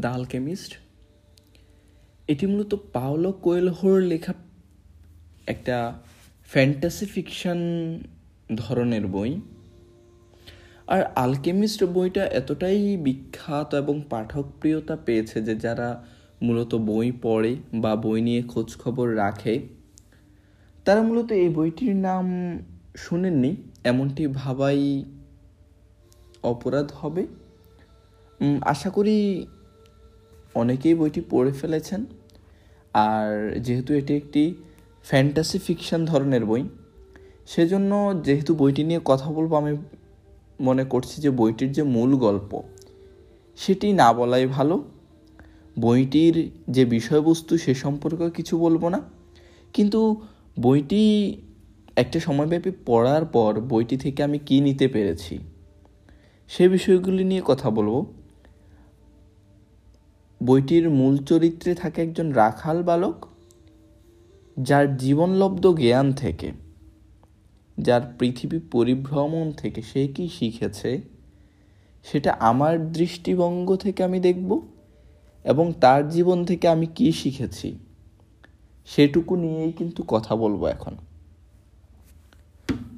The Alchemist এটি মূলত Paulo কোয়েলহোর লেখা একটা ফ্যান্টাসি ফিকশন ধরনের বই। আর আলকেমিস্ট বইটা এতটাই বিখ্যাত এবং পাঠকপ্রিয়তা পেয়েছে যে যারা মূলত বই পড়ে বা বই নিয়ে খোঁজ খবর রাখে, তারা মূলত এই বইটির নাম শুনেননি। এমনটি ভাবাই অপরাধ হবে। আশা করি অনেকেই বইটি পড়ে ফেলেছেন। আর যেহেতু এটি একটি ফ্যান্টাসি ফিকশন ধরনের বই, সেজন্য যেহেতু বইটি নিয়ে কথা বলব, আমি মনে করছি যে বইটির যে মূল গল্প, সেটি না বলাই ভালো। বইটির যে বিষয়বস্তু, সে সম্পর্কে কিছু বলব না। কিন্তু বইটি একটা সময়ব্যাপী পড়ার পর বইটি থেকে আমি কি নিতে পেরেছি, সে বিষয়গুলি নিয়ে কথা বলব। বইটির মূল চরিত্রে থাকে একজন রাখাল বালক, যার জীবনলব্ধ জ্ঞান থেকে, যার পৃথিবী পরিভ্রমণ থেকে সে কি শিখেছে, সেটা আমার দৃষ্টিভঙ্গ থেকে আমি দেখব এবং তার জীবন থেকে আমি কি শিখেছি, সেটুকু নিয়েই কিন্তু কথা বলব এখন।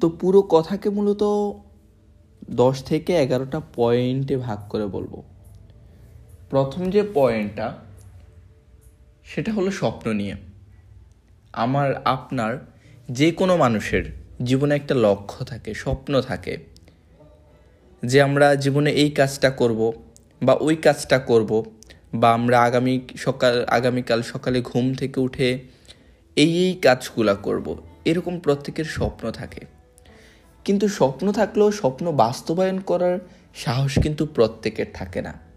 তো পুরো কথাকে মূলত দশ থেকে এগারোটা পয়েন্টে ভাগ করে বলব। প্রথম যে পয়েন্টটা, সেটা হলো স্বপ্ন নিয়ে। আমার, আপনার যে কোনো মানুষের জীবনে একটা লক্ষ্য থাকে, স্বপ্ন থাকে, যে আমরা জীবনে এই কাজটা করব বা ওই কাজটা করব বা আমরা আগামী সকাল, আগামীকাল সকালে ঘুম থেকে উঠে এই এই কাজগুলা করব, এরকম প্রত্যেকের স্বপ্ন থাকে। কিন্তু স্বপ্ন থাকলেও স্বপ্ন বাস্তবায়ন করার সাহস কিন্তু প্রত্যেকের থাকে না।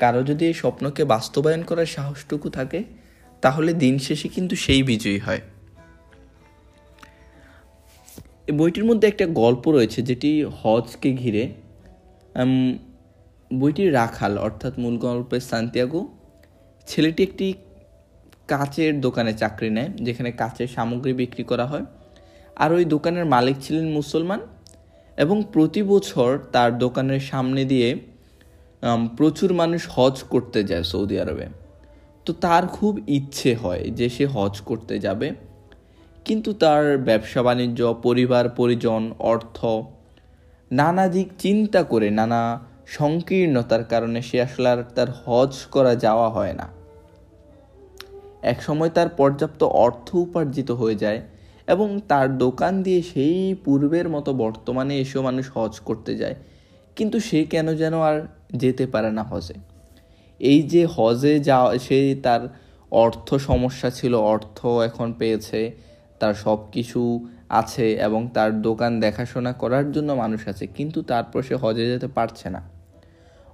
কারও যদি এই স্বপ্নকে বাস্তবায়ন করার সাহসটুকু থাকে, তাহলে দিন শেষে কিন্তু সেই বিজয়ী হয়। এই বইটির মধ্যে একটা গল্প রয়েছে যেটি হজকে ঘিরে। বইটির রাখাল, অর্থাৎ মূল গল্পের সান্তিয়াগো। ছেলেটি একটি কাচের দোকানে চাকরি নেয়, যেখানে কাচের সামগ্রী বিক্রি করা হয়। আর ওই দোকানের মালিক ছিলেন মুসলমান এবং প্রতি বছর তার দোকানের সামনে দিয়ে প্রচুর মানুষ হজ করতে যায় সৌদি আরবে। তো তার খুব ইচ্ছে হয় যে সে হজ করতে যাবে। কিন্তু তার ব্যবসা বাণিজ্য, পরিবার, পরিজন, অর্থ নানা দিক চিন্তা করে, নানা সংকীর্ণতার কারণে সে আসলে আর তার হজ করা যাওয়া হয় না। এক সময় তার পর্যাপ্ত অর্থ উপার্জিত হয়ে যায় এবং তার দোকান দিয়ে সেই পূর্বের মতো বর্তমানে এসেও মানুষ হজ করতে যায়। কিন্তু সে কেন যেন আর যেতে পারে না হজে। এই যে হজে যা সে তার অর্থ সমস্যা ছিল, অর্থ এখন পেয়েছে, তার সব কিছু আছে এবং তার দোকান দেখাশোনা করার জন্য মানুষ আছে, কিন্তু তারপর সে হজে যেতে পারছে না।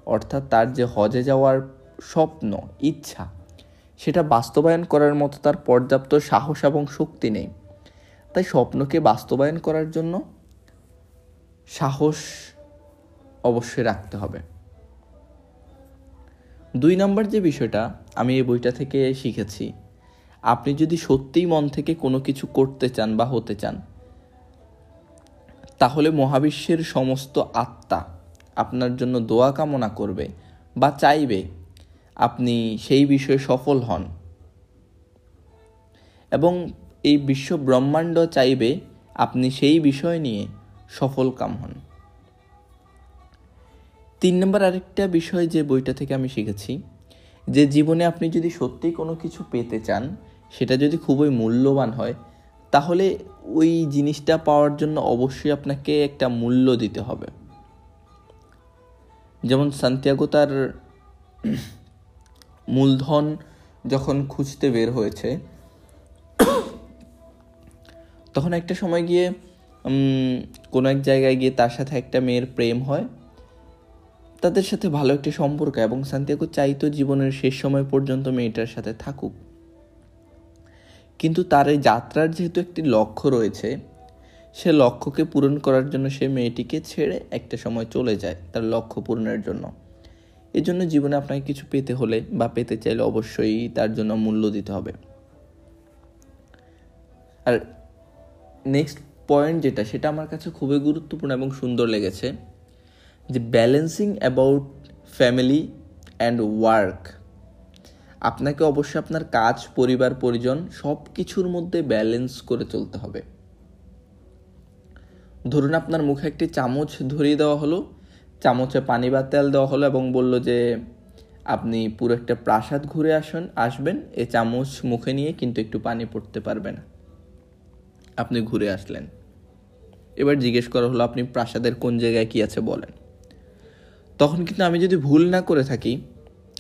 অর্থাৎ তার যে হজে যাওয়ার স্বপ্ন, ইচ্ছা, সেটা বাস্তবায়ন করার মতো তার পর্যাপ্ত সাহস এবং শক্তি নেই। তাই স্বপ্নকে বাস্তবায়ন করার জন্য সাহস অবশ্যই রাখতে হবে। দুই নম্বর যে বিষয়টা আমি এই বইটা থেকে শিখেছি, আপনি যদি সত্যিই মন থেকে কোনো কিছু করতে চান বা হতে চান, তাহলে মহাবিশ্বের সমস্ত আত্মা আপনার জন্য দোয়া কামনা করবে বা চাইবে আপনি সেই বিষয়ে সফল হন। এবং এই বিশ্ব ব্রহ্মাণ্ড চাইবে আপনি সেই বিষয় নিয়ে সফল কাম হন। তিন নম্বর আরেকটা বিষয় যে বইটা থেকে আমি শিখেছি, যে জীবনে আপনি যদি সত্যিই কোনো কিছু পেতে চান, সেটা যদি খুবই মূল্যবান হয়, তাহলে ওই জিনিসটা পাওয়ার জন্য অবশ্যই আপনাকে একটা মূল্য দিতে হবে। যেমন সান্তিয়াগো তার মূলধন যখন খুঁজতে বের হয়েছে, তখন একটা সময় গিয়ে কোনো এক জায়গায় গিয়ে তার সাথে একটা মেয়ের প্রেম হয়। তাদের সাথে ভালো একটি সম্পর্ক এবং সান্তিয়াগো চাইতো জীবনের শেষ সময় পর্যন্ত মেয়েটার সাথে থাকুক। কিন্তু তার এই যাত্রার যেহেতু একটি লক্ষ্য রয়েছে, সে লক্ষ্যকে পূরণ করার জন্য সে মেয়েটিকে ছেড়ে একটা সময় চলে যায় তার লক্ষ্য পূরণের জন্য। এই জন্য জীবনে আপনাকে কিছু পেতে হলে বা পেতে চাইলে অবশ্যই তার জন্য মূল্য দিতে হবে। আর নেক্সট পয়েন্ট যেটা, সেটা আমার কাছে খুবই গুরুত্বপূর্ণ এবং সুন্দর লেগেছে যে balancing about family and work আপনাকে অবশ্যই আপনার কাজ, পরিবার, পরিজন সব কিছুর মধ্যে ব্যালেন্স করে চলতে হবে। ধরুন আপনার মুখে একটি চামচ ধরিয়ে দেওয়া হলো, চামচে পানি বা তেল দেওয়া হলো এবং বলল যে, আপনি পুরো একটা প্রাসাদ ঘুরে আসুন, আসবেন, এ চামচ মুখে নিয়ে কিন্তু একটু পানি পড়তে পারবে না আপনি ঘুরে আসলেন। এবার জিজ্ঞেস করা হলো, আপনি প্রাসাদের কোন জায়গায় কি আছে বলেন? তখন কিন্তু আমি যদি ভুল না করে থাকি,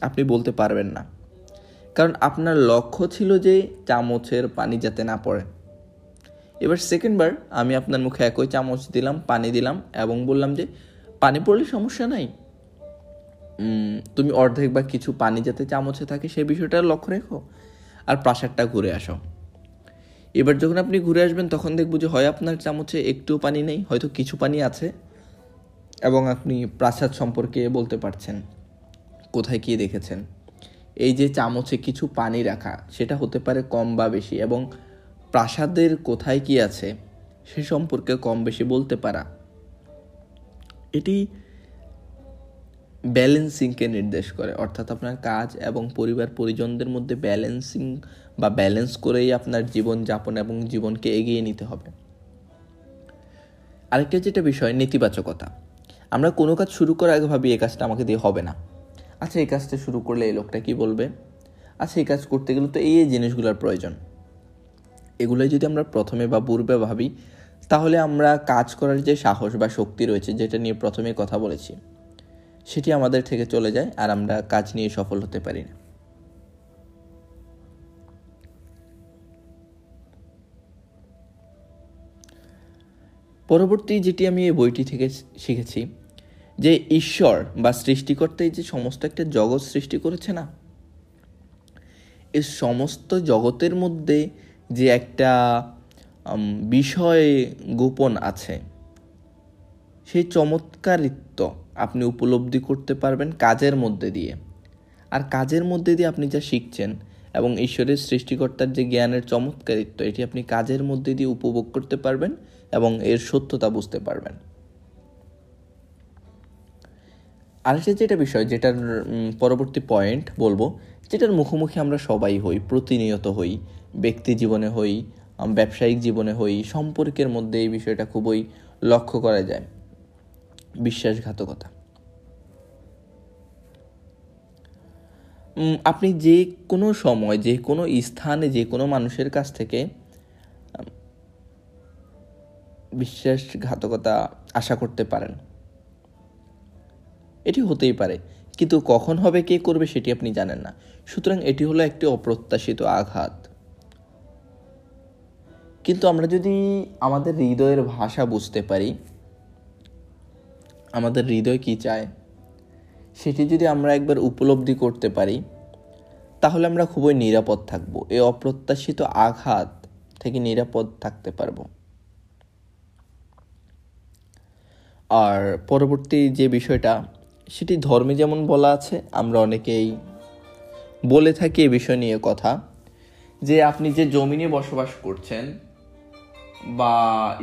আপনি বলতে পারবেন না। কারণ আপনার লক্ষ্য ছিল যে চামচের পানি যাতে না পড়ে। এবার সেকেন্ডবার আমি আপনার মুখে একই চামচ দিলাম, পানি দিলাম এবং বললাম যে, পানি পড়লে সমস্যা নাই। তুমি অর্ধেক বা কিছু পানি যাতে চামচে থাকে সেই বিষয়টা লক্ষ্য রেখো আর প্রাসাদটা ঘুরে আসো। এবার যখন আপনি ঘুরে আসবেন, তখন দেখব যে হয় আপনার চামচে একটু পানি নেই, হয়তো কিছু পানি আছে। এবং আপনি প্রাসাদ সম্পর্কে বলতে পারছেন। কোথায় কি দেখেছেন? এই যে চামচে কিছু পানি রাখা, সেটা হতে পারে কম বা বেশি এবং প্রাসাদের কোথায় কি আছে, সে সম্পর্কে কম বেশি বলতে পারা। এটি ব্যালেন্সিংকে নির্দেশ করে, অর্থাৎ আপনার কাজ এবং পরিবার পরিজনদের মধ্যে ব্যালেন্সিং বা ব্যালেন্স করেই আপনার জীবন যাপন এবং জীবনকে এগিয়ে নিতে হবে। আরেকটা যেটা বিষয়, নেতিবাচকতা। আমরা কোনো কাজ শুরু করার আগে ভাবি, এই কাজটা আমাকে দিয়ে হবে না। আচ্ছা এই কাজটা শুরু করলে এই লোকটা কি বলবে? আচ্ছা এই কাজ করতে গেলে তো এই এই জিনিসগুলোর প্রয়োজন। এগুলোই যদি আমরা প্রথমে বা পূর্বে ভাবি, তাহলে আমরা কাজ করার যে সাহস বা শক্তি রয়েছে, যেটা নিয়ে প্রথমে কথা বলেছি, সেটি আমাদের থেকে চলে যায়, আর আমরা কাজ নিয়ে সফল হতে পারি না। পরবর্তী যেটি আমি এই বইটি থেকে শিখেছি, যে ঈশ্বর বা সৃষ্টিকর্তা এই যে সমস্ত একটা জগৎ সৃষ্টি করেছে না? এই সমস্ত জগতের মধ্যে যে একটা বিষয় গোপন আছে, সেই চমৎকারিত্ব আপনি উপলব্ধি করতে পারবেন কাজের মধ্যে দিয়ে। আর কাজের মধ্যে দিয়ে আপনি যা শিখছেন এবং ঈশ্বরের সৃষ্টিকর্তার যে জ্ঞানের চমৎকারিত্ব, এটি আপনি কাজের মধ্যে দিয়ে উপভোগ করতে পারবেন। এবং এর সত্যতা বুঝতে পারবেন। আরেকটা যেটা বিষয়, যেটার পরবর্তী পয়েন্ট বলব, যেটার মুখোমুখি আমরা সবাই হই, প্রতিনিয়ত হই, ব্যক্তি জীবনে হই ব্যবসায়িক জীবনে হই, সম্পর্কের মধ্যে এই বিষয়টা খুবই লক্ষ্য করা যায়। বিশ্বাসঘাতকতা। আপনি যে কোনো সময়, যে কোনো স্থানে, যে কোনো মানুষের কাছ থেকে বিশ্বাসঘাতকতা আশা করতে পারেন। এটি হতেই পারে, কিন্তু কখন হবে, কে করবে সেটি আপনি জানেন না। সুতরাং এটি হলো একটি অপ্রত্যাশিত আঘাত। কিন্তু আমরা যদি আমাদের হৃদয়ের ভাষা বুঝতে পারি, আমাদের হৃদয় কি চায়, সেটি যদি আমরা একবার উপলব্ধি করতে পারি, তাহলে আমরা খুবই নিরাপদ থাকব। এই অপ্রত্যাশিত আঘাত থেকে নিরাপদ থাকতে পারব। আর পরবর্তী যে বিষয়টা, সেটি ধর্মে যেমন বলা আছে, আমরা অনেকেই বলে থাকি এ বিষয় নিয়ে কথা, যে আপনি যে জমিনে বসবাস করছেন বা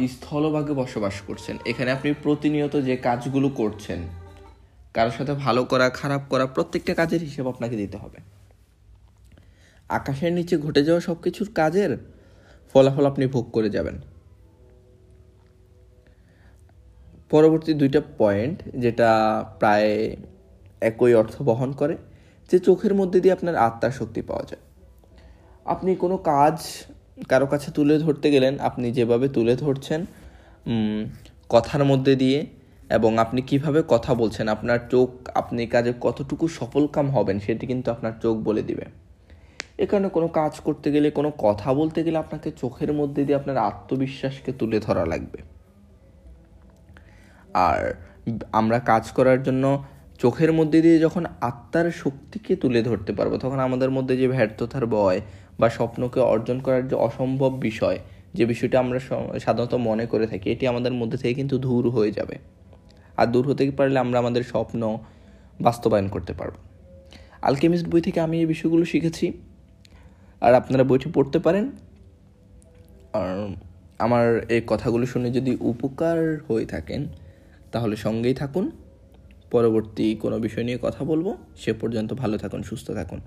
স্থলভাগে বসবাস করছেন, এখানে আপনি প্রতিনিয়ত যে কাজগুলো করছেন, কারোর সাথে ভালো করা, খারাপ করা, প্রত্যেকটা কাজের হিসেব আপনাকে দিতে হবে। আকাশের নিচে ঘটে যাওয়া সব কিছুর কাজের ফলাফল আপনি ভোগ করে যাবেন। পরবর্তী দুইটা পয়েন্ট যেটা প্রায় একই অর্থ বহন করে, যে চোখের মধ্যে দিয়ে আপনার আত্মার শক্তি পাওয়া যায়। আপনি কোনো কাজ কারও কাছে তুলে ধরতে গেলেন, আপনি যেভাবে তুলে ধরছেন কথার মধ্যে দিয়ে, এবং আপনি কীভাবে কথা বলছেন, আপনার চোখ আপনি কাজে কতটুকু সফলকাম হবেন, সেটি কিন্তু আপনার চোখ বলে দিবে। এ কারণে কোনো কাজ করতে গেলে, কোনো কথা বলতে গেলে আপনাকে চোখের মধ্যে দিয়ে আপনার আত্মবিশ্বাসকে তুলে ধরা লাগবে। আর আমরা কাজ করার জন্য চোখের মধ্যে দিয়ে যখন আত্মার শক্তিকে তুলে ধরতে পারব, তখন আমাদের মধ্যে যে ব্যর্থতার ভয় বা স্বপ্নকে অর্জন করার যে অসম্ভব বিষয়, যে বিষয়টা আমরা সাধারণত মনে করে থাকি, এটি আমাদের মধ্যে থেকে কিন্তু দূর হয়ে যাবে। আর দূর হতে পারলে আমরা আমাদের স্বপ্ন বাস্তবায়ন করতে পারব। আলকেমিস্ট বই থেকে আমি এই বিষয়গুলো শিখেছি। আর আপনারা বইটি পড়তে পারেন। আর আমার এই কথাগুলো শুনে যদি উপকার হয়ে থাকেন তাহলে সঙ্গেই থাকুন। পরবর্তী কোনো বিষয় নিয়ে কথা বলব। সে পর্যন্ত ভালো থাকুন, সুস্থ থাকুন।